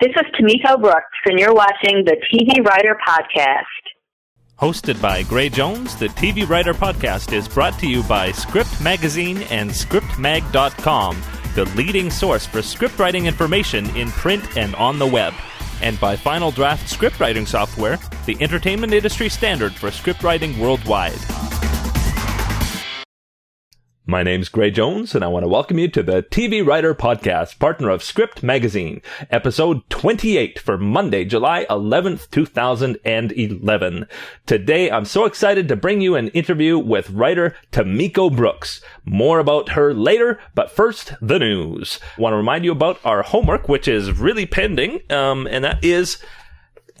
This is Tamiko Brooks, and you're watching the TV Writer Podcast. Hosted by Gray Jones, the TV Writer Podcast is brought to you by Script Magazine and ScriptMag.com, the leading source for scriptwriting information in print and on the web. And by Final Draft Scriptwriting Software, the entertainment industry standard for scriptwriting worldwide. My name's Gray Jones, and I want to welcome you to the TV Writer Podcast, partner of Script Magazine, episode 28 for Monday, July 11th, 2011. Today, I'm so excited to bring you an interview with writer Tamiko Brooks. More about her later, but first, the news. I want to remind you about our homework, which is really pending, um, and that is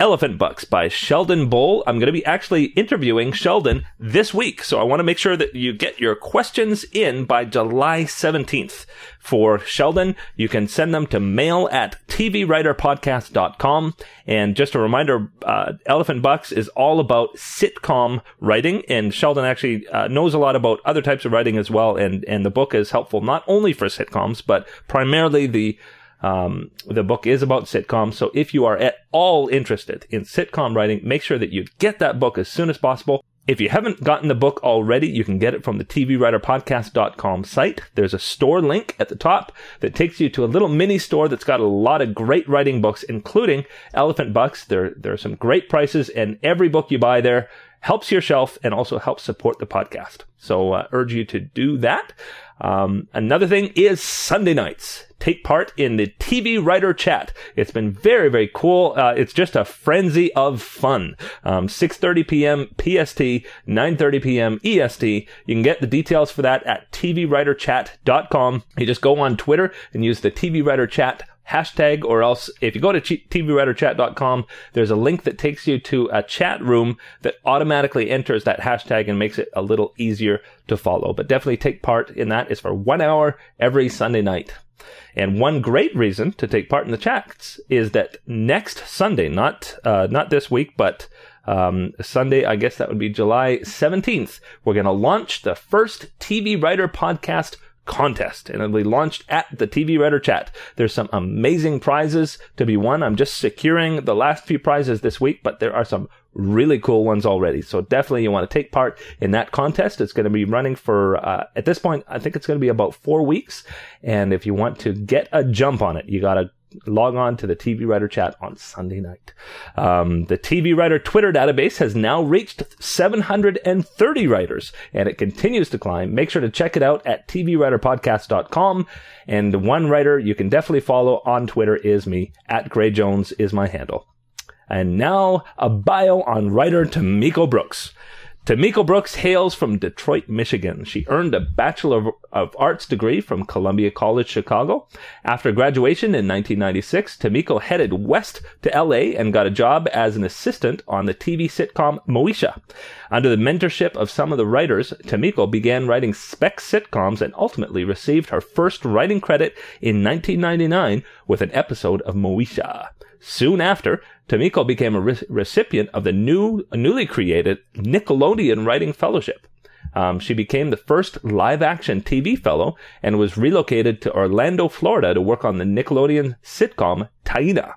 Elephant Bucks by Sheldon Bull. I'm going to be actually interviewing Sheldon this week, so I want to make sure that you get your questions in by July 17th. For Sheldon, you can send them to mail at tvwriterpodcast.com. And just a reminder, uh, Elephant Bucks is all about sitcom writing, and Sheldon actually uh, knows a lot about other types of writing as well, and, and the book is helpful not only for sitcoms, but primarily the um, the book is about sitcoms, so if you are at all interested in sitcom writing, make sure that you get that book as soon as possible. If you haven't gotten the book already, you can get it from the TVWriterPodcast.com site. There's a store link at the top that takes you to a little mini store that's got a lot of great writing books, including Elephant Bucks. There, there are some great prices, and every book you buy there helps your shelf and also helps support the podcast. So, uh, urge you to do that. Um, another thing is Sunday nights. Take part in the TV writer chat. It's been very, very cool. Uh, it's just a frenzy of fun. Um, 6.30 p.m. PST, 9.30 p.m. EST. You can get the details for that at tvwriterchat.com. You just go on Twitter and use the TV writer chat hashtag, or else if you go to tvwriterchat.com, there's a link that takes you to a chat room that automatically enters that hashtag and makes it a little easier to follow. But definitely take part in that. It's for one hour every Sunday night. And one great reason to take part in the chats is that next Sunday, not uh, not this week, but um, Sunday, I guess that would be July 17th, we're going to launch the first TV Writer Podcast contest and it'll be launched at the TV Writer Chat. There's some amazing prizes to be won. I'm just securing the last few prizes this week, but there are some really cool ones already. So definitely you want to take part in that contest. It's going to be running for, uh, at this point, I think it's going to be about four weeks. And if you want to get a jump on it, you got to log on to the TV Writer chat on Sunday night. Um, the TV Writer Twitter database has now reached 730 writers and it continues to climb. Make sure to check it out at tvwriterpodcast.com. And one writer you can definitely follow on Twitter is me. At Gray Jones is my handle. And now a bio on writer Tamiko Brooks. Tamiko Brooks hails from Detroit, Michigan. She earned a Bachelor of Arts degree from Columbia College Chicago. After graduation in 1996, Tamiko headed west to LA and got a job as an assistant on the TV sitcom Moesha. Under the mentorship of some of the writers, Tamiko began writing spec sitcoms and ultimately received her first writing credit in 1999 with an episode of Moesha. Soon after, Tamiko became a re- recipient of the new, newly created Nickelodeon Writing Fellowship. Um, she became the first live action TV fellow and was relocated to Orlando, Florida to work on the Nickelodeon sitcom Taina.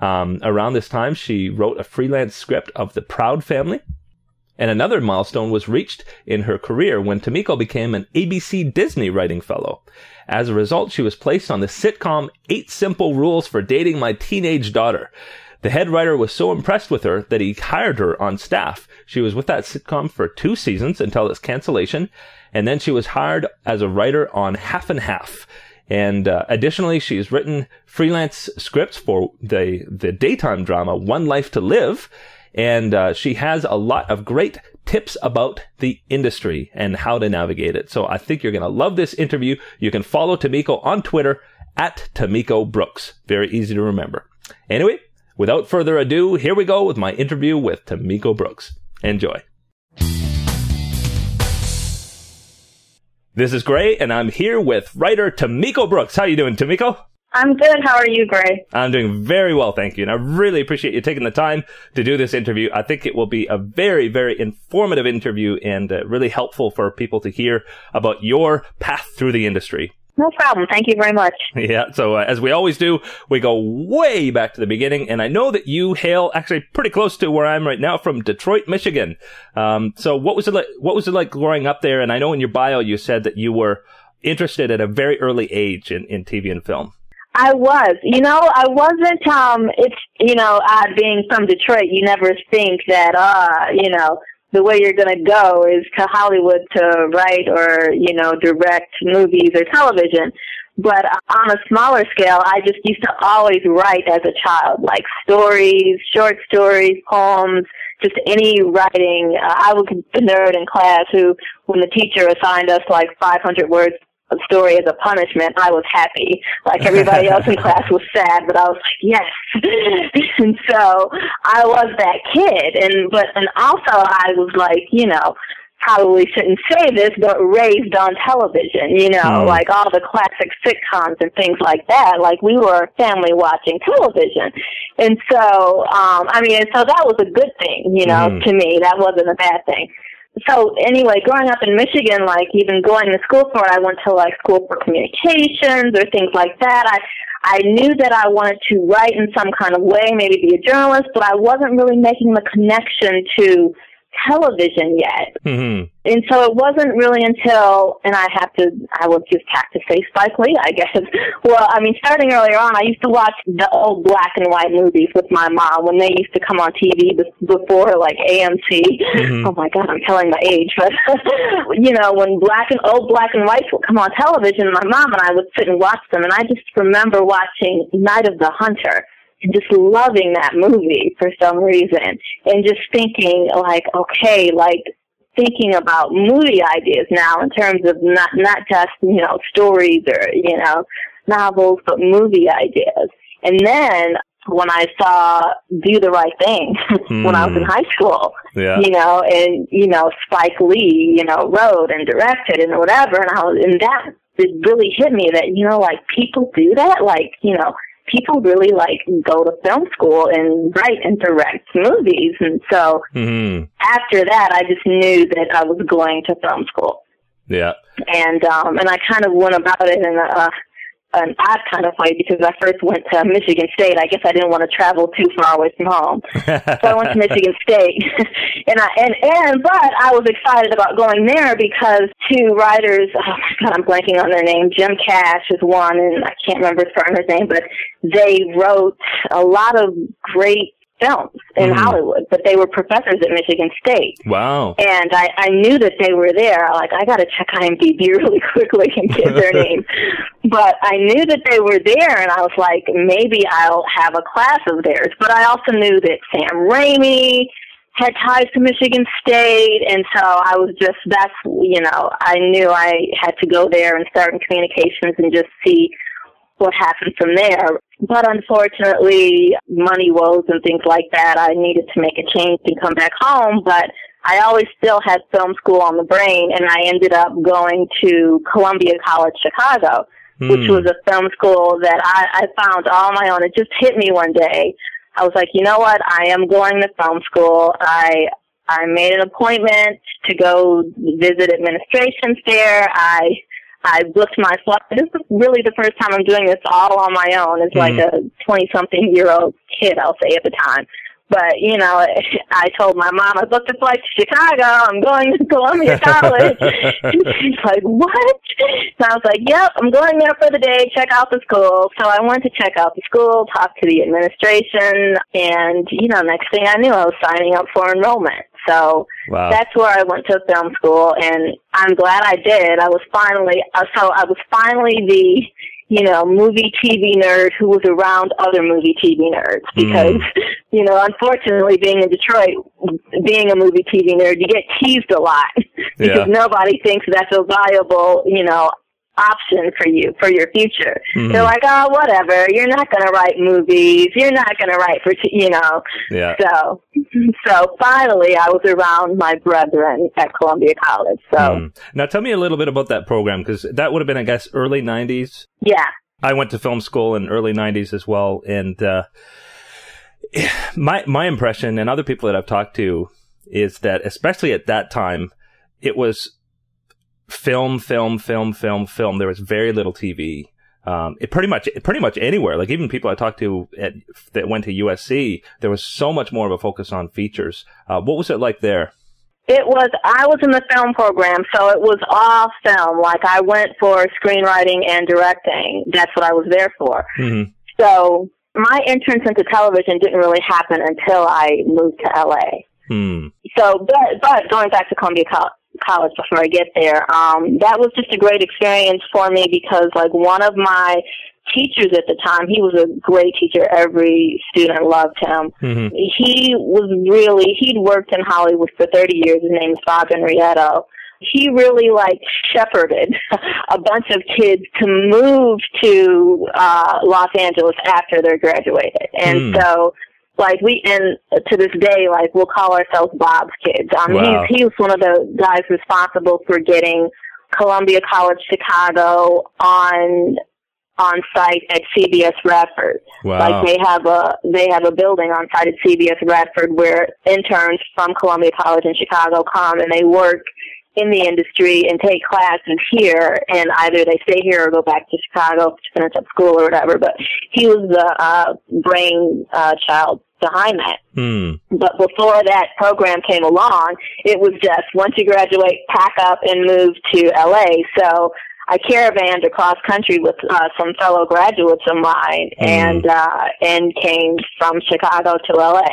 Um, around this time, she wrote a freelance script of The Proud Family. And another milestone was reached in her career when Tamiko became an ABC Disney writing fellow. As a result, she was placed on the sitcom Eight Simple Rules for Dating My Teenage Daughter. The head writer was so impressed with her that he hired her on staff. She was with that sitcom for two seasons until its cancellation, and then she was hired as a writer on Half and Half. And uh, additionally, she's written freelance scripts for the the daytime drama One Life to Live, and uh, she has a lot of great tips about the industry and how to navigate it. So I think you're going to love this interview. You can follow Tamiko on Twitter at Tamiko Brooks. Very easy to remember. Anyway, without further ado, here we go with my interview with Tamiko Brooks. Enjoy. This is Gray, and I'm here with writer Tamiko Brooks. How you doing, Tamiko? I'm good. How are you, Gray? I'm doing very well, thank you. And I really appreciate you taking the time to do this interview. I think it will be a very, very informative interview and uh, really helpful for people to hear about your path through the industry. No problem. Thank you very much. Yeah. So uh, as we always do, we go way back to the beginning, and I know that you hail actually pretty close to where I'm right now from Detroit, Michigan. Um, so what was it like? What was it like growing up there? And I know in your bio you said that you were interested at a very early age in, in TV and film. I was. You know, I wasn't um it's you know, uh being from Detroit, you never think that uh, you know, the way you're going to go is to Hollywood to write or, you know, direct movies or television. But on a smaller scale, I just used to always write as a child, like stories, short stories, poems, just any writing. Uh, I was the nerd in class who, when the teacher assigned us like 500 words story as a punishment, I was happy. Like everybody else in class was sad, but I was like, yes. and so I was that kid. And, but, and also I was like, you know, probably shouldn't say this, but raised on television, you know, mm. like all the classic sitcoms and things like that. Like we were family watching television. And so, um, I mean, and so that was a good thing, you know, mm. to me. That wasn't a bad thing so anyway, growing up in Michigan, like even going to school for it, I went to like school for communications or things like that. I I knew that I wanted to write in some kind of way, maybe be a journalist, but I wasn't really making the connection to television yet. Mm-hmm. And so it wasn't really until, and I have to, I will just have to say Spike Lee, I guess. Well, I mean, starting earlier on, I used to watch the old black and white movies with my mom when they used to come on TV before like AMC. Mm-hmm. Oh my God, I'm telling my age, but you know, when black and old black and whites would come on television, my mom and I would sit and watch them, and I just remember watching Night of the Hunter just loving that movie for some reason and just thinking like okay like thinking about movie ideas now in terms of not not just you know stories or you know novels but movie ideas and then when I saw Do the Right Thing mm. when I was in hmm. high school, yeah. you know, and you know Spike Lee, you know, wrote and directed and whatever, and I was, and that it really hit me that you know, like people do that, like you know, people really like go to film school and write and direct movies. And so mm-hmm. after that, I just knew that I was going to film school. Yeah. And, um, and I kind of went about it in a, an odd kind of way because I first went to Michigan State. I guess I didn't want to travel too far away from home, so I went to Michigan State. and I and and but I was excited about going there because two writers. Oh my God, I'm blanking on their name. Jim Cash is one, and I can't remember his partner's name, but they wrote a lot of great films in mm. Hollywood, but they were professors at Michigan State. Wow. And I, I knew that they were there. Like, I got to check IMDb really quickly and get their name. But I knew that they were there, and I was like, maybe I'll have a class of theirs. But I also knew that Sam Raimi had ties to Michigan State, and so I was just, that's, you know, I knew I had to go there and start in communications and just see what happened from there. But unfortunately, money woes and things like that, I needed to make a change and come back home. But I always still had film school on the brain, and I ended up going to Columbia College Chicago, mm. which was a film school that I, I found all my own. It just hit me one day. I was like, you know what? I am going to film school. I I made an appointment to go visit administrations there. I I booked my flight. This is really the first time I'm doing this all on my own as mm-hmm. like a 20 something year old kid, I'll say at the time. But, you know, I told my mom I booked a flight to Chicago. I'm going to Columbia College. she's like, what? So I was like, yep, I'm going there for the day, check out the school. So I went to check out the school, talk to the administration, and, you know, next thing I knew, I was signing up for enrollment. So wow. that's where I went to film school, and I'm glad I did. I was finally, uh, so I was finally the, you know, movie TV nerd who was around other movie TV nerds mm. because, mm. you know, unfortunately being in Detroit, being a movie TV nerd, you get teased a lot because yeah. nobody thinks that's a viable, you know, option for you for your future. Mm-hmm. They're like, oh, whatever. You're not going to write movies. You're not going to write for, t-, you know. Yeah. So, so finally, I was around my brethren at Columbia College. So mm. now, tell me a little bit about that program because that would have been, I guess, early '90s. Yeah. I went to film school in early '90s as well, and uh, my my impression and other people that I've talked to is that, especially at that time, it was film, film, film, film, film. There was very little TV. Um, it pretty much, pretty much anywhere. Like even people I talked to at, that went to USC, there was so much more of a focus on features. Uh, what was it like there? It was, I was in the film program, so it was all film. Like I went for screenwriting and directing. That's what I was there for. Mm-hmm. So my entrance into television didn't really happen until I moved to LA. Hmm. So, but, but going back to Columbia Co- College before I get there, um, that was just a great experience for me because like one of my teachers at the time, he was a great teacher. Every student loved him. Mm-hmm. He was really, he'd worked in Hollywood for 30 years. His name is Bob Enrietto. He really like shepherded a bunch of kids to move to uh Los Angeles after they're graduated. And Hmm. so like we and to this day like we'll call ourselves Bob's kids. Um Wow. he he was one of the guys responsible for getting Columbia College Chicago on on site at CBS Radford. Wow. Like they have a they have a building on site at CBS Radford where interns from Columbia College in Chicago come and they work in the industry and take classes here and either they stay here or go back to Chicago to finish up school or whatever. But he was the uh brain uh child behind that. Hmm. But before that program came along, it was just once you graduate, pack up and move to LA. So I caravanned across country with uh, some fellow graduates of mine, Mm. and uh, and came from Chicago to LA.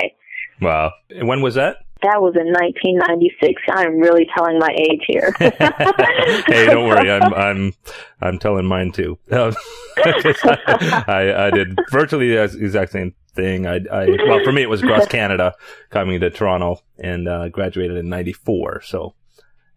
Wow. And when was that? That was in 1996. I'm really telling my age here. hey, don't worry. I'm I'm I'm telling mine too. I I did virtually the exact same thing. I I well for me it was across Canada, coming to Toronto, and uh, graduated in '94. So.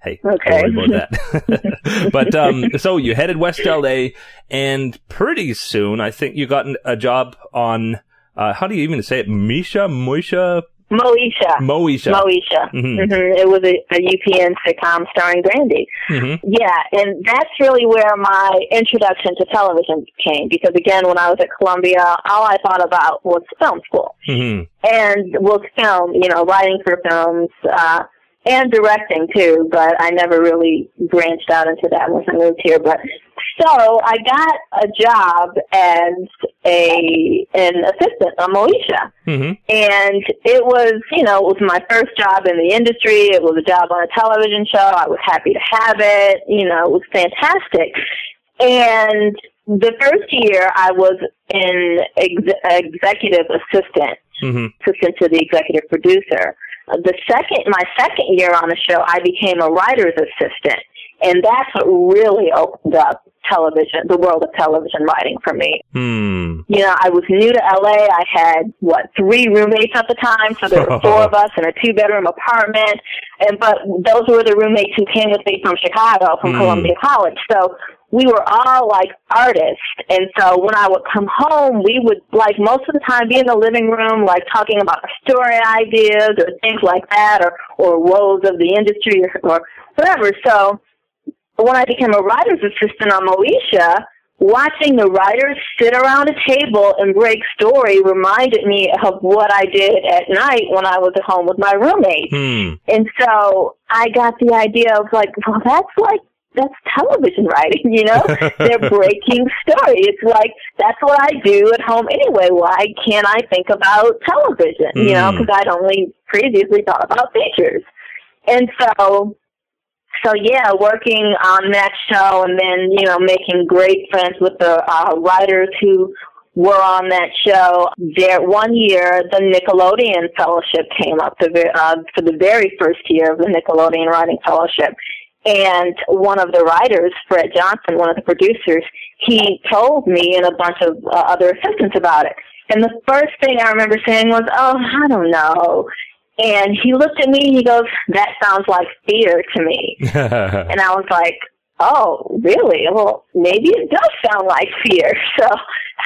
Hey, Okay. don't worry about that. but um, so you headed west LA, and pretty soon, I think you got a job on. Uh, how do you even say it? Misha, Moisha, Moesha. Moesha. Moesha. Mhm. hmm It was a, a UPN sitcom starring Brandy. hmm Yeah, and that's really where my introduction to television came because again, when I was at Columbia, all I thought about was film school hmm and was film, you know, writing for films, uh, and directing too, but I never really branched out into that once I moved here. But so I got a job as a an assistant on Moesha. hmm And it was, you know, it was my first job in the industry. It was a job on a television show. I was happy to have it. You know, it was fantastic. And the first year I was an ex- executive assistant, hmm assistant to the executive producer. The second, my second year on the show, I became a writer's assistant. And that's what really opened up television, the world of television writing for me Hmm. you know, I was new to LA. I had what three roommates at the time, so there were four of us in a two bedroom apartment. And but those were the roommates who came with me from Chicago, from Hmm. Columbia College. So we were all like artists. And so when I would come home, we would like most of the time be in the living room, like talking about story ideas or things like that, or or woes of the industry or, or whatever. So when I became a writer's assistant on Moesha, watching the writers sit around a table and break story reminded me of what I did at night when I was at home with my roommate. Hmm. And so I got the idea of like, well, that's like, that's television writing, you know? They're breaking story. It's like, that's what I do at home anyway. Why can't I think about television, you know? Mm. Because I'd only previously thought about features. And so so yeah, working on that show and then, you know, making great friends with the uh, writers who were on that show. There, one year, the Nickelodeon Fellowship came up the, uh, for the very first year of the Nickelodeon Writing Fellowship. And one of the writers, Fred Johnson, one of the producers, he told me and a bunch of uh, other assistants about it. And the first thing I remember saying was, oh, I don't know. And he looked at me and he goes, that sounds like fear to me. And I was like, oh, really? Well, maybe it does sound like fear. So,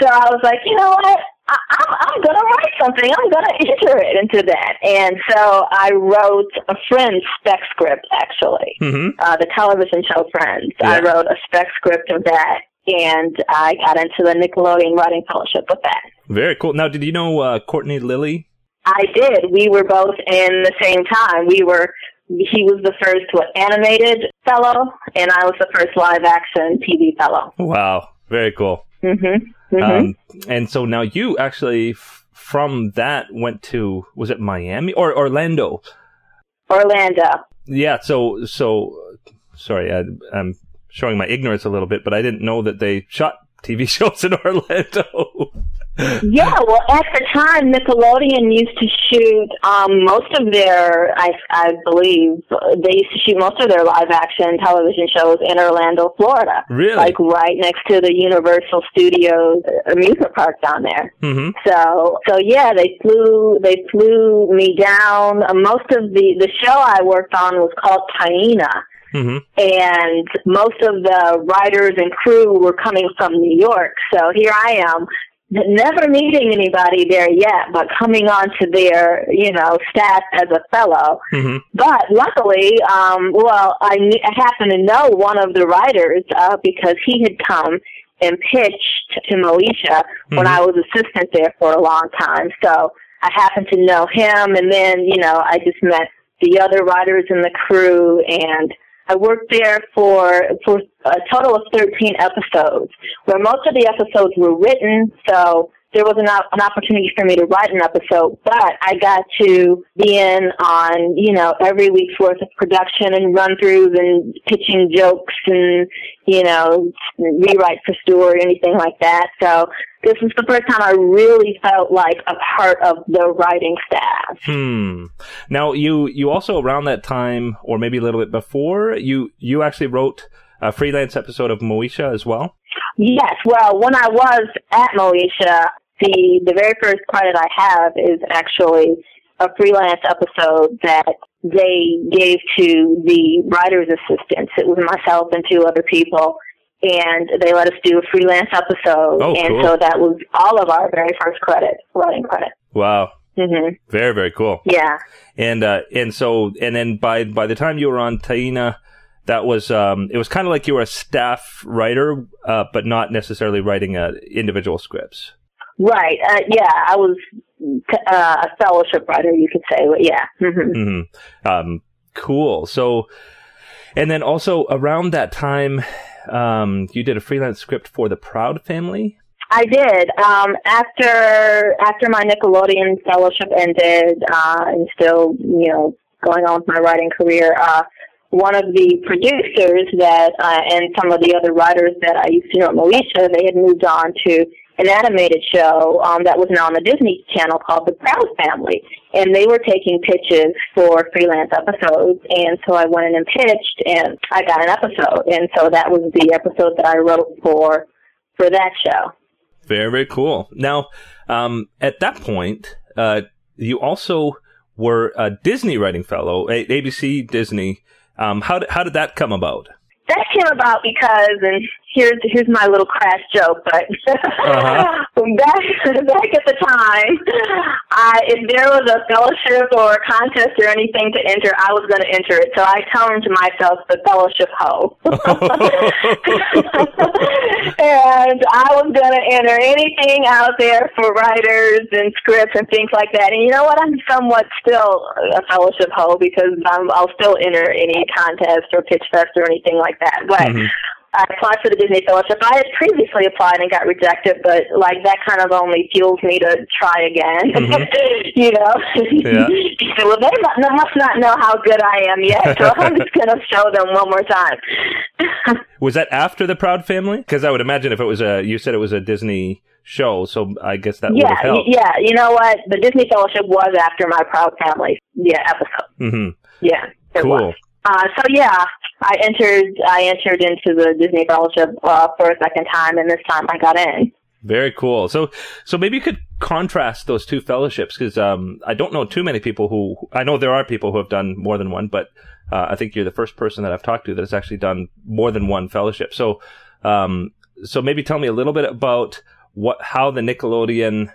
so I was like, you know what? I, I'm, I'm going to write something. I'm going to enter it into that. And so I wrote a Friends spec script, actually, hmm uh, the television show Friends. I wrote a spec script of that. And I got into the Nickelodeon Writing Fellowship with that. Very cool. Now, did you know uh, Courtney Lilly? I did. We were both in the same time. We were he was the first what, animated fellow, and I was the first live action TV fellow. Wow, very cool. Mm-hmm. mm-hmm. Um, and so now you actually f- from that went to was it Miami or Orlando? Orlando. Yeah. So so sorry, I, I'm showing my ignorance a little bit, but I didn't know that they shot TV shows in Orlando. yeah, well, at the time, Nickelodeon used to shoot um, most of their, I, I believe, they used to shoot most of their live action television shows in Orlando, Florida. Really? Like right next to the Universal Studios amusement park down there. Mm-hmm. So, so yeah, they flew, they flew me down. Uh, most of the, the show I worked on was called Taina. Mm-hmm. And most of the writers and crew were coming from New York. So here I am never meeting anybody there yet, but coming onto their, you know, staff as a fellow. Mm-hmm. But luckily, um, well, I, I happen to know one of the writers uh, because he had come and pitched to Moesha mm-hmm. when I was assistant there for a long time. So I happened to know him, and then, you know, I just met the other writers in the crew and I worked there for for a total of 13 episodes, where most of the episodes were written, so there was an, an opportunity for me to write an episode, but I got to be in on, you know, every week's worth of production and run throughs and pitching jokes and, you know, rewrite for Stu or anything like that. So this was the first time I really felt like a part of the writing staff. Hmm. Now you, you also around that time, or maybe a little bit before, you, you actually wrote a freelance episode of Moesha as well? Yes. Well, when I was at Moesha, the the very first credit I have is actually a freelance episode that they gave to the writer's assistants. It was myself and two other people, and they let us do a freelance episode. Oh, and cool. so that was all of our very first credit, writing credit. Wow. hmm Very, very cool. Yeah. And, uh, and so, and then by, by the time you were on Taina, that was, um, it was kind of like you were a staff writer, uh, but not necessarily writing, uh, individual scripts. Right. Uh, yeah, I was uh, a fellowship writer, you could say. But yeah. hmm hmm Um, cool. So, and then also around that time, um, you did a freelance script for the Proud Family. I did. Um, after after my Nickelodeon fellowship ended, uh, and still, you know, going on with my writing career, uh, one of the producers that uh, and some of the other writers that I used to know at Moesha, they had moved on to an animated show um, that was now on the Disney Channel called The Proud Family, and they were taking pitches for freelance episodes. And so I went in and pitched, and I got an episode, and so that was the episode that I wrote for for that show. Very, very cool. Now, um, at that point, uh, you also were a Disney writing fellow, a- ABC Disney. Um, how did, how did that come about? That came about because, and here's here's my little crass joke, but Uh-huh. back back at the time, I if there was a fellowship or a contest or anything to enter, I was going to enter it. So I termed myself the fellowship hoe, and I was going to enter anything out there for writers and scripts and things like that. And you know what? I'm somewhat still a fellowship hoe because I'm, I'll still enter any contest or pitch fest or anything like that. But Mhm. I applied for the Disney Fellowship. I had previously applied and got rejected, but like that kind of only fuels me to try again. Mhm. you know, Yeah. You well, they must not know how good I am yet, so I'm just gonna show them one more time. Was that after the Proud Family? Because I would imagine if it was a, you said it was a Disney show, so I guess that would yeah, have helped. yeah. You know what? The Disney Fellowship was after my Proud Family, yeah, episode. hmm Yeah, it Cool. was. Uh, so yeah, I entered. I entered into the Disney Fellowship uh, for a second time, and this time I got in. Very cool. So, so maybe you could contrast those two fellowships because um, I don't know too many people who I know there are people who have done more than one, but uh, I think you're the first person that I've talked to that has actually done more than one fellowship. So, um, so maybe tell me a little bit about what how the Nickelodeon,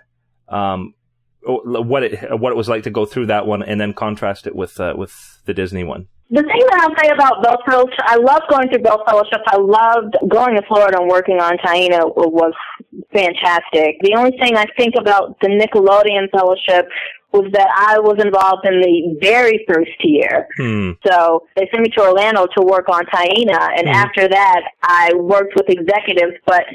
um, what it what it was like to go through that one, and then contrast it with uh, with the Disney one. The thing that I'll say about both fellowships, I loved going through both fellowships. I loved going to Florida and working on Taina was fantastic. The only thing I think about the Nickelodeon fellowship was that I was involved in the very first year. Hmm. So they sent me to Orlando to work on Taina, and Mhm. after that, I worked with executives, but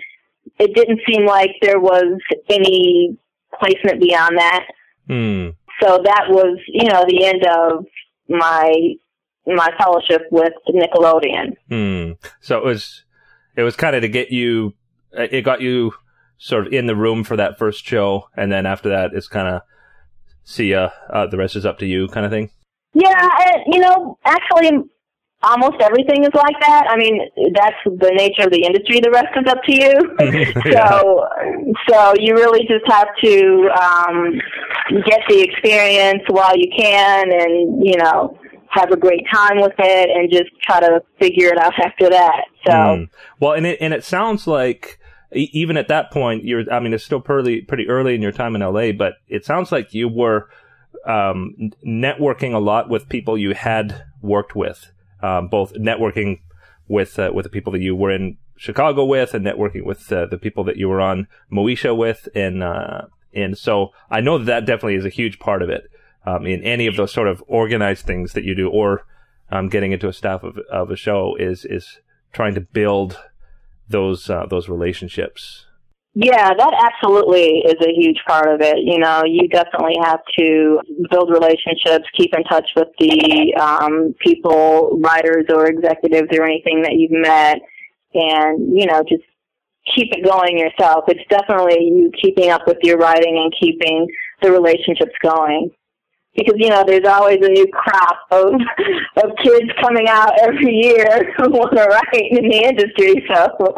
it didn't seem like there was any placement beyond that. Hmm. So that was, you know, the end of my my fellowship with Nickelodeon. Hmm. So it was, it was kind of to get you, uh, it got you sort of in the room for that first show, and then after that, it's kind of see ya. Uh, the rest is up to you, kind of thing. Yeah, and you know, actually, almost everything is like that. I mean, that's the nature of the industry. The rest is up to you. Yeah. So, so you really just have to um, get the experience while you can, and you know, have a great time with it, and just try to figure it out after that. So, Hmm. Well, and it and it sounds like even at that point, you're. I mean, it's still pretty pretty early in your time in LA, but it sounds like you were um, networking a lot with people you had worked with, um, both networking with uh, with the people that you were in Chicago with, and networking with uh, the people that you were on Moesha with, and uh, and so I know that that definitely is a huge part of it um, in any of those sort of organized things that you do, or um, getting into a staff of of a show is is trying to build those uh, those relationships. Yeah, that absolutely is a huge part of it. You know, you definitely have to build relationships, keep in touch with the um, people, writers or executives or anything that you've met, and you know, just keep it going yourself. It's definitely you keeping up with your writing and keeping the relationships going. Because you know, there's always a new crop of of kids coming out every year who want to write in the industry. So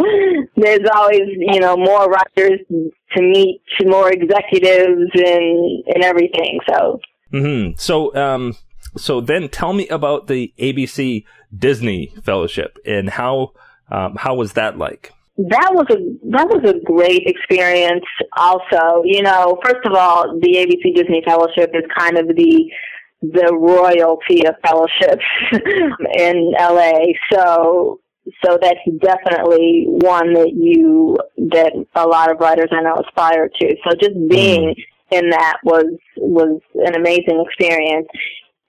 there's always you know more writers to meet, more executives and and everything. So hmm So, um, so then tell me about the ABC Disney Fellowship and how um, how was that like? That was a that was a great experience also. You know first of all the abc disney fellowship is kind of the the royalty of fellowships in la so so that's definitely one that you that a lot of writers i know aspire to. So just mm. being in that was was an amazing experience.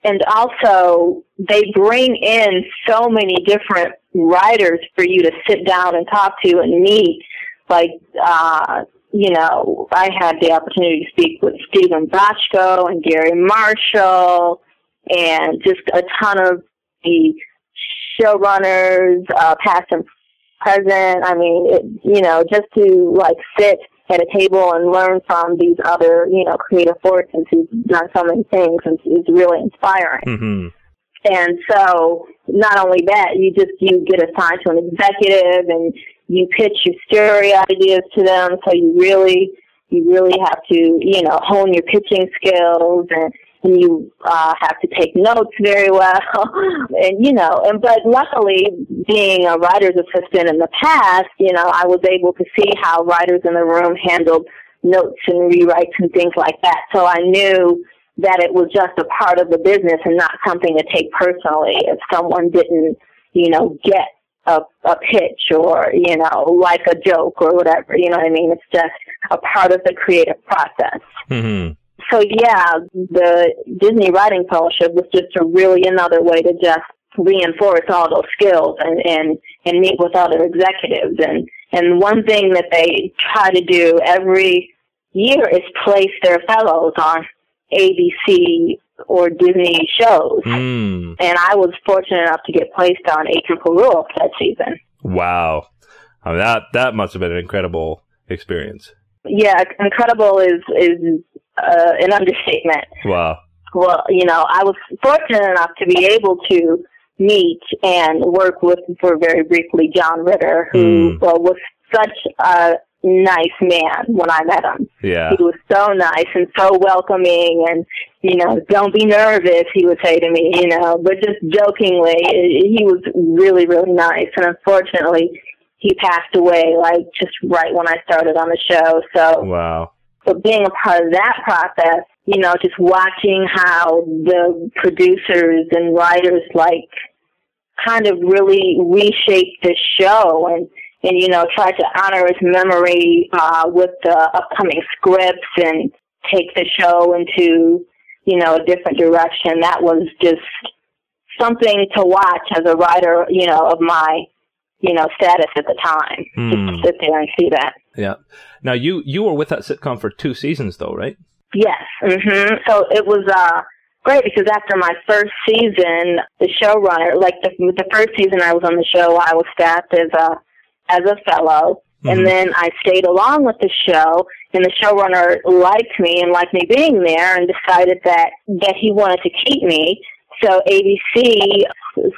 And also they bring in so many different writers for you to sit down and talk to and meet. Like, uh, you know, I had the opportunity to speak with Steven Bochco and Garry Marshall and just a ton of the showrunners, uh, past and present. I mean, it, you know, just to like sit at a table and learn from these other, you know, creative forces who've done so many things is, really inspiring. hmm And so not only that, you just you get assigned to an executive and you pitch your story ideas to them. So you really you really have to, you know, hone your pitching skills and, and you uh have to take notes very well. and you know, and but luckily being a writer's assistant in the past, you know, I was able to see how writers in the room handled notes and rewrites and things like that. So I knew that it was just a part of the business and not something to take personally if someone didn't, you know, get a, a pitch or, you know, like a joke or whatever. You know what I mean? It's just a part of the creative process. hmm So yeah, the Disney Writing Fellowship was just a really another way to just reinforce all those skills and, and, and meet with other executives. And, and one thing that they try to do every year is place their fellows on ABC or Disney shows. Mm. And I was fortunate enough to get placed on Agent Rule that season. Wow. I mean, that that must have been an incredible experience. Yeah, incredible is is uh, an understatement. Wow. Well, you know, I was fortunate enough to be able to meet and work with, for very briefly, John Ritter, who Hmm. well, was such a nice man when I met him. Yeah. He was so nice and so welcoming and, you know, don't be nervous, he would say to me, you know, but just jokingly, he was really, really nice. And unfortunately, he passed away, like, just right when I started on the show. So, Wow. but being a part of that process, you know, just watching how the producers and writers, like, kind of really reshaped the show and, and you know, try to honor his memory uh, with the upcoming scripts and take the show into you know, a different direction. That was just something to watch as a writer, you know, of my, you know, status at the time. Hmm. Just to sit there and see that. Yeah. Now you you were with that sitcom for two seasons though, right? Yes. hmm So it was uh great because after my first season, the showrunner, like the the first season I was on the show, I was staffed as a as a fellow, Mhm. and then I stayed along with the show, and the showrunner liked me and liked me being there, and decided that that he wanted to keep me. So ABC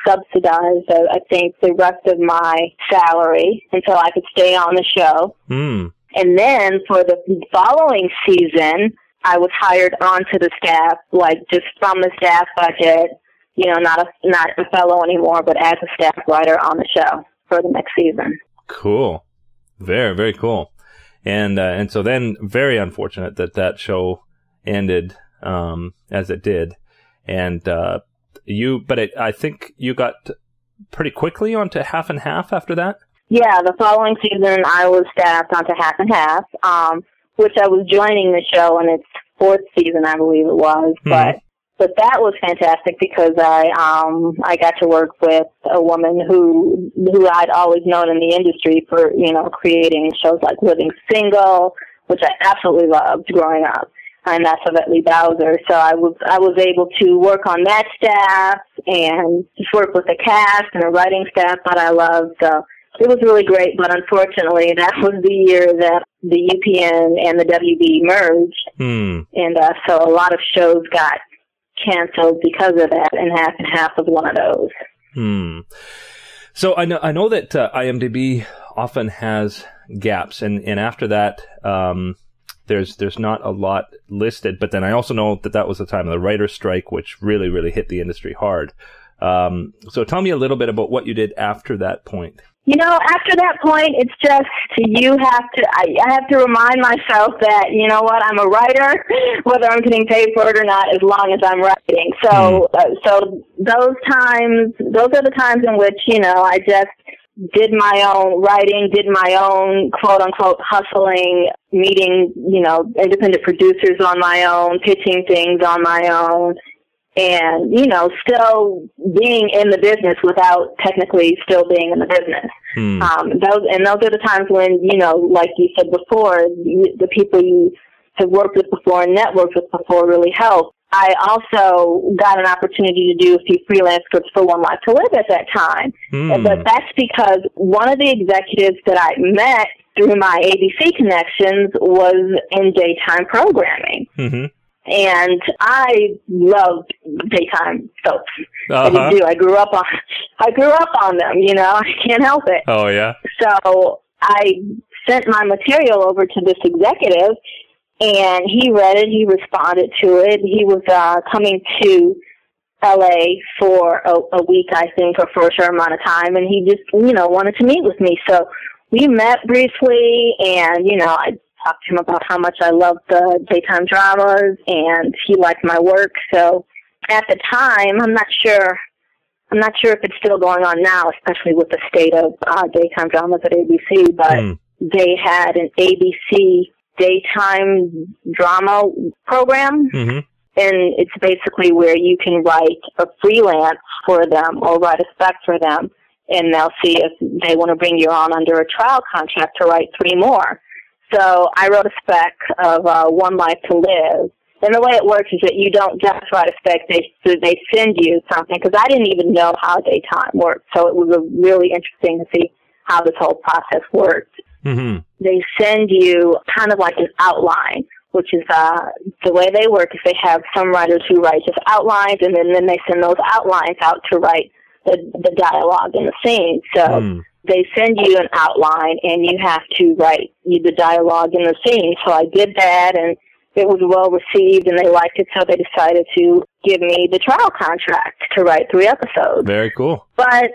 subsidized, uh, I think, the rest of my salary until I could stay on the show. Hmm. And then for the following season, I was hired onto the staff, like just from the staff budget, you know, not a not a fellow anymore, but as a staff writer on the show for the next season. Cool. Very very cool. And uh, and so then very unfortunate that that show ended um, as it did. And uh, you, but it, I think you got pretty quickly onto half and half after that. Yeah, the following season I was staffed onto half and half, um, which I was joining the show in its fourth season, I believe it was. Mhm. But but that was fantastic because I um I got to work with a woman who who I'd always known in the industry for you know creating shows like Living Single, which I absolutely loved growing up. And that's Yvette Bowser. So I was I was able to work on that staff and just work with the cast and the writing staff that I loved. So it was really great, but unfortunately, that was the year that the UPN and the WB merged, Hmm. and uh, so a lot of shows got canceled because of that, and half and half of one of those. Hmm. So I know I know that uh, IMDb often has gaps, and and after that, um, there's there's not a lot listed. But then I also know that that was the time of the writer's strike, which really really hit the industry hard. Um, so tell me a little bit about what you did after that point. You know, after that point, it's just you have to. I, I have to remind myself that you know what I'm a writer, whether I'm getting paid for it or not, as long as I'm writing. So, uh, so those times, those are the times in which you know I just did my own writing, did my own quote unquote hustling, meeting you know independent producers on my own, pitching things on my own, and you know still being in the business without technically still being in the business. Hmm. Um, those and those are the times when you know, like you said before, you, the people you have worked with before and networked with before really help. I also got an opportunity to do a few freelance scripts for One Life to Live at that time, Hmm. but that's because one of the executives that I met through my ABC connections was in daytime programming, Mhm. And I loved daytime soaps. I Uh-huh. do. I grew up on. I grew up on them. You know, I can't help it. Oh yeah. So I sent my material over to this executive, and he read it. He responded to it. He was uh, coming to L.A. for a, a week, I think, or for a short amount of time, and he just, you know, wanted to meet with me. So we met briefly, and you know, I talked to him about how much I loved the daytime dramas, and he liked my work. So at the time, I'm not sure. I'm not sure if it's still going on now, especially with the state of uh, daytime dramas at ABC. But Hmm. they had an ABC daytime drama program, Mhm. and it's basically where you can write a freelance for them or write a spec for them, and they'll see if they want to bring you on under a trial contract to write three more. So I wrote a spec of uh, One Life to Live. And the way it works is that you don't just write a spec; they they send you something. Because I didn't even know how daytime worked, so it was really interesting to see how this whole process worked Mhm. they send you kind of like an outline, which is uh, the way they work is they have some writers who write just outlines, and then, then they send those outlines out to write the, the dialogue and the scene. So Hmm. They send you an outline, and you have to write you the dialogue in the scene. So I did that, and it was well received, and they liked it, so they decided to give me the trial contract to write three episodes Very cool. but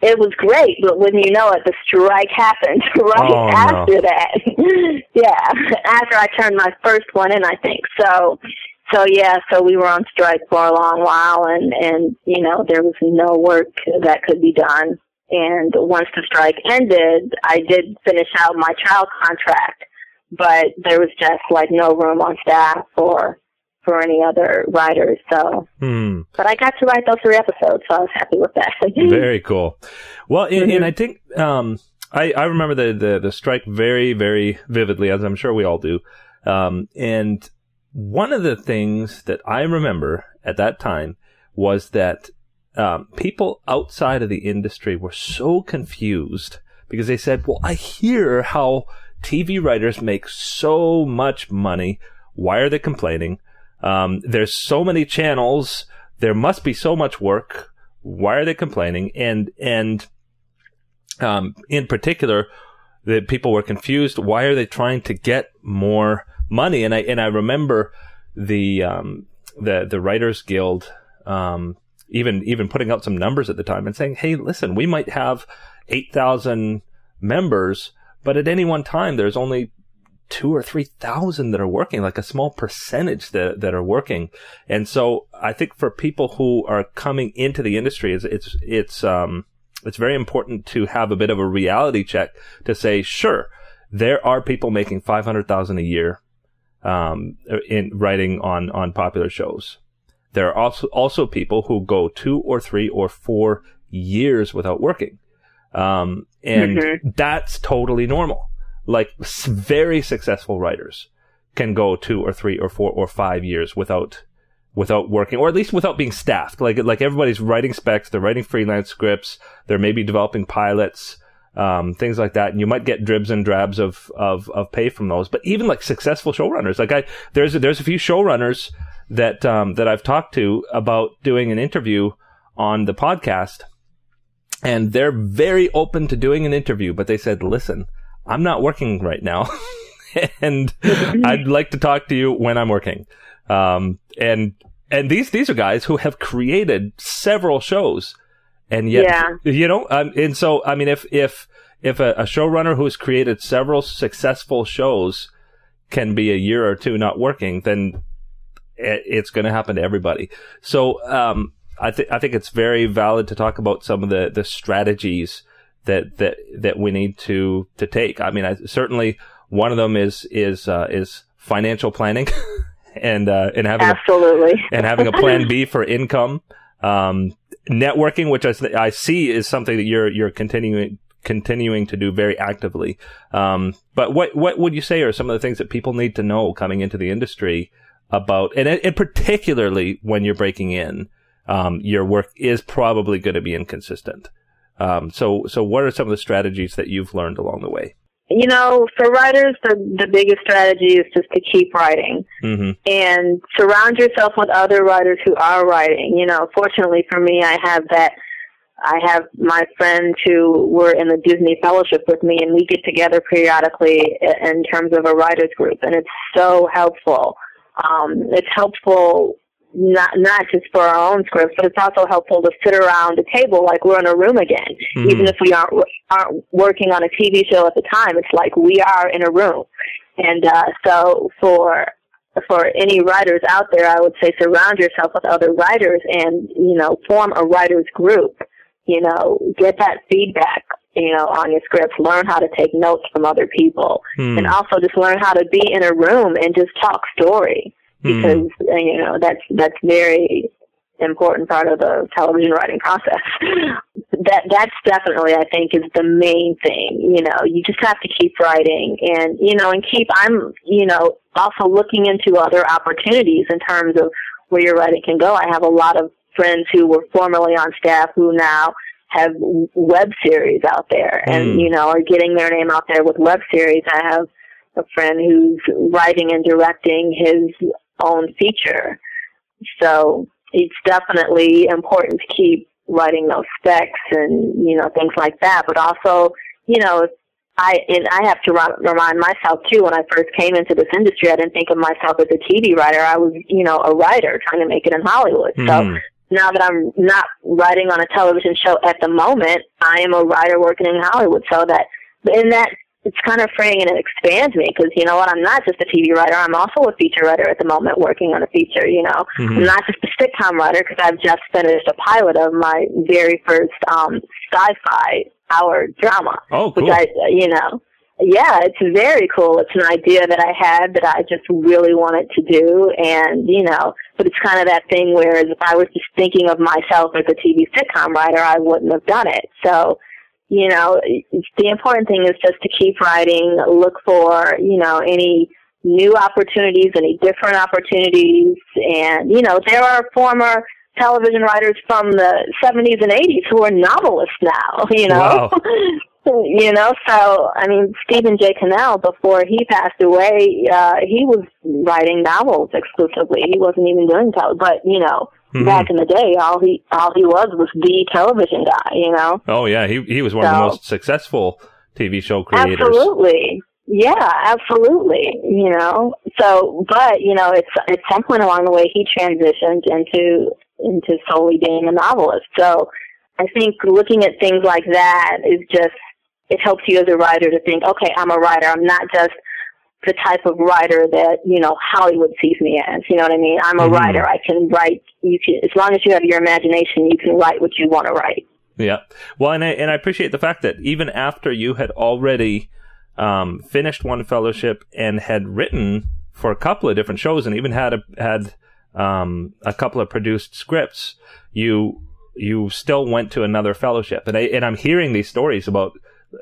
it was great. But when you know it, the strike happened right Oh, no. after that. yeah, after I turned my first one in, I think. So, so yeah, so we were on strike for a long while, and and you know there was no work that could be done. And once the strike ended, I did finish out my trial contract, but there was just like no room on staff for for any other writers. So, Hmm. but I got to write those three episodes, so I was happy with that. Very cool. Well, and, Mm-hmm. and I think um, I, I remember the, the the strike very very vividly, as I'm sure we all do. Um, and one of the things that I remember at that time was that um, people outside of the industry were so confused because they said, "Well, I hear how TV writers make so much money. Why are they complaining? Um, there's so many channels. There must be so much work. Why are they complaining?" And and um, in particular, the people were confused. Why are they trying to get more money? And I and I remember the um, the the Writers Guild um, even even putting out some numbers at the time and saying, "Hey, listen, we might have eight thousand members, but at any one time, there's only." Two or three thousand that are working, like a small percentage that that are working, and so I think for people who are coming into the industry, it's it's it's um it's very important to have a bit of a reality check to say, sure, there are people making 500,000 a year, um, in writing on, on popular shows. There are also, also people who go two or three or four years without working. Um, and Mhm. that's totally normal. Like very successful writers can go two or three or four or five years without without working, or at least without being staffed. Like like everybody's writing specs, they're writing freelance scripts, they're maybe developing pilots, um, things like that. And you might get dribs and drabs of of of pay from those. But even like successful showrunners, like I there's a, there's a few showrunners that um, that I've talked to about doing an interview on the podcast, and they're very open to doing an interview. But they said, listen, I'm not working right now. and I'd like to talk to you when I'm working. Um, and and these these are guys who have created several shows, and yet Yeah. you know, um, and so I mean, if if if a, a showrunner who has created several successful shows can be a year or two not working, then it, it's going to happen to everybody. So um, I think I think it's very valid to talk about some of the the strategies that that that we need to to take. I mean, I, certainly one of them is is uh, is financial planning and uh, and having a Absolutely. and having a plan B for income. Um, networking, which I see is something that you're you're continuing continuing to do very actively. Um, but what what would you say are some of the things that people need to know coming into the industry about, and, and particularly when you're breaking in, um, your work is probably going to be inconsistent. Um, so so what are some of the strategies that you've learned along the way? You know, for writers, the the biggest strategy is just to keep writing hmm and surround yourself with other writers who are writing. You know, fortunately for me, I have that. I have my friends who were in the Disney Fellowship with me, and we get together periodically in terms of a writers group, and it's so helpful. Um, it's helpful not not just for our own scripts, but it's also helpful to sit around a table like we're in a room again, Mhm. even if we aren't aren't working on a TV show at the time. It's like we are in a room, and uh, so for for any writers out there, I would say surround yourself with other writers and, you know, form a writers group. You know, get that feedback, you know, on your scripts. Learn how to take notes from other people. Hmm. And also just learn how to be in a room and just talk story. Because, uh, you know, that's, that's very important part of the television writing process. that, that's definitely, I think, is the main thing. You know, you just have to keep writing and, you know, and keep, I'm, you know, also looking into other opportunities in terms of where your writing can go. I have a lot of friends who were formerly on staff who now have web series out there and, Mm. you know, are getting their name out there with web series. I have a friend who's writing and directing his own feature. So it's definitely important to keep writing those specs and, you know, things like that. But also, you know, I, and I have to remind myself too, when I first came into this industry, I didn't think of myself as a TV writer. I was, you know, a writer trying to make it in Hollywood. So Mhm. now that I'm not writing on a television show at the moment, I am a writer working in Hollywood. So that, in that, it's kind of freeing and it expands me because you know what? I'm not just a TV writer. I'm also a feature writer at the moment working on a feature, you know. Mhm. I'm not just a sitcom writer because I've just finished a pilot of my very first um, sci-fi hour drama, Oh, cool. which I, you know, yeah, it's very cool. It's an idea that I had that I just really wanted to do, and you know, but it's kind of that thing where if I was just thinking of myself as a TV sitcom writer, I wouldn't have done it. So, you know, the important thing is just to keep writing, look for you know any new opportunities, any different opportunities, and you know, there are former television writers from the 70s and 80s who are novelists now, you know. Wow. you know, so I mean, Stephen J. Cannell, before he passed away, uh, he was writing novels exclusively. He wasn't even doing television, but you know, mm-hmm. back in the day, all he all he was was the television guy. You know. Oh yeah, he he was one so, of the most successful TV show creators. Absolutely. Yeah, absolutely. You know, so but you know, it's at some point along the way he transitioned into into solely being a novelist. So I think looking at things like that is just it helps you as a writer to think, okay, I'm a writer. I'm not just the type of writer that you know Hollywood sees me as. You know what I mean? I'm a mm-hmm. writer. I can write. You can, as long as you have your imagination, you can write what you want to write. Yeah. Well, and I and I appreciate the fact that even after you had already um, finished one fellowship and had written for a couple of different shows, and even had a, had um, a couple of produced scripts, you you still went to another fellowship. And I and I'm hearing these stories about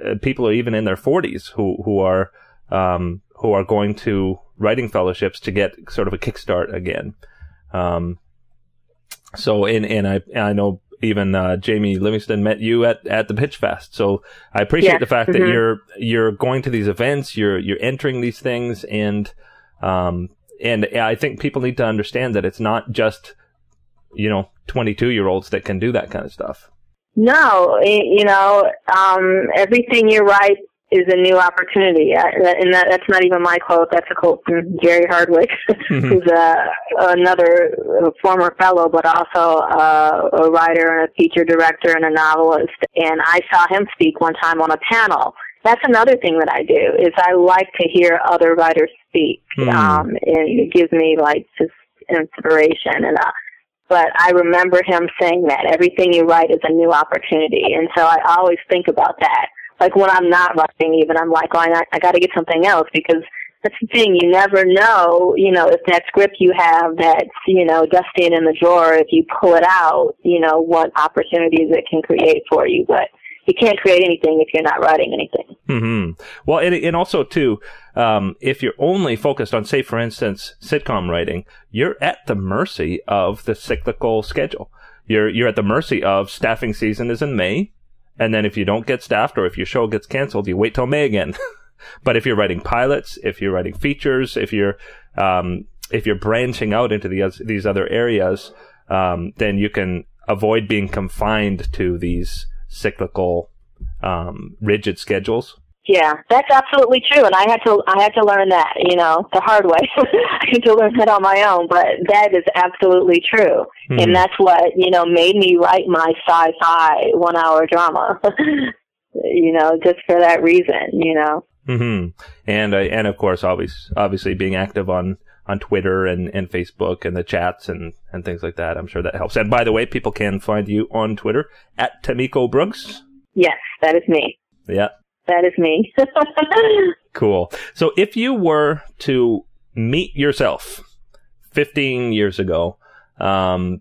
uh, people are even in their 40s who who are um, who are going to writing fellowships to get sort of a kickstart again. Um, so and and I I know even uh, Jamie Livingston met you at, at the Pitch Fest. So I appreciate yeah. the fact mm-hmm. that you're you're going to these events, you're you're entering these things, and um, and I think people need to understand that it's not just you know 22 year olds that can do that kind of stuff. No, you know, um, everything you write is a new opportunity, and that, that's not even my quote. That's a quote from Gary Hardwick, mm-hmm. who's a, another former fellow, but also a, a writer and a feature director and a novelist. And I saw him speak one time on a panel. That's another thing that I do is I like to hear other writers speak, mm. um, and it gives me like just inspiration and. Uh, but I remember him saying that everything you write is a new opportunity, and so I always think about that. Like when I'm not writing, even I'm like, oh, I, I got to get something else because that's the thing. You never know, you know, if that script you have that's, you know, dusting in the drawer, if you pull it out, you know, what opportunities it can create for you. But you can't create anything if you're not writing anything. Mm-hmm. Well, and, and also too, um, if you're only focused on, say, for instance, sitcom writing, you're at the mercy of the cyclical schedule. You're you're at the mercy of staffing season is in May, and then if you don't get staffed or if your show gets canceled, you wait till May again. but if you're writing pilots, if you're writing features, if you're um, if you're branching out into the, these other areas, um, then you can avoid being confined to these cyclical, um, rigid schedules. Yeah, that's absolutely true, and I had to I had to learn that, you know, the hard way. I had to learn that on my own, but that is absolutely true, mm-hmm. and that's what you know made me write my sci-fi one-hour drama. you know, just for that reason, you know. hmm And uh, and of course, always obviously being active on on Twitter and, and Facebook and the chats and, and things like that. I'm sure that helps. And by the way, people can find you on Twitter at Tamiko Brooks. Yes, that is me. Yeah. That is me. cool. So if you were to meet yourself 15 years ago, um,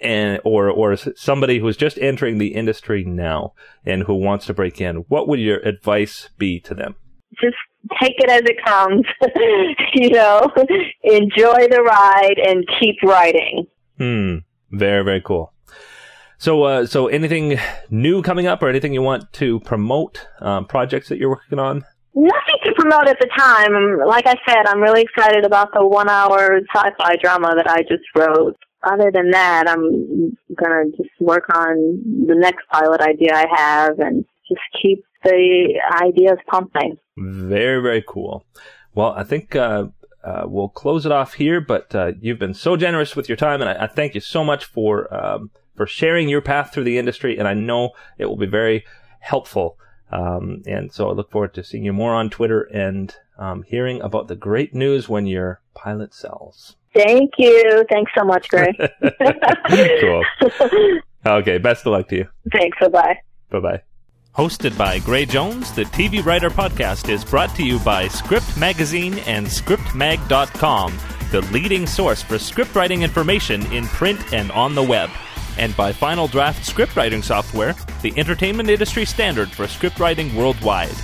and or or somebody who's just entering the industry now and who wants to break in, what would your advice be to them? Just take it as it comes. you know, enjoy the ride and keep writing. Hmm. Very very cool. So, uh, so anything new coming up, or anything you want to promote? Um, projects that you're working on? Nothing to promote at the time. Like I said, I'm really excited about the one-hour sci-fi drama that I just wrote. Other than that, I'm gonna just work on the next pilot idea I have, and just keep the ideas pumping. Very, very cool. Well, I think uh, uh, we'll close it off here. But uh, you've been so generous with your time, and I, I thank you so much for um, for sharing your path through the industry. And I know it will be very helpful. Um, and so I look forward to seeing you more on Twitter and um, hearing about the great news when your pilot sells. Thank you. Thanks so much, Greg. cool. Okay. Best of luck to you. Thanks. Bye bye. Bye bye. Hosted by Gray Jones, the TV Writer Podcast is brought to you by Script Magazine and ScriptMag.com, the leading source for script writing information in print and on the web and by Final Draft scriptwriting software, the entertainment industry standard for scriptwriting worldwide.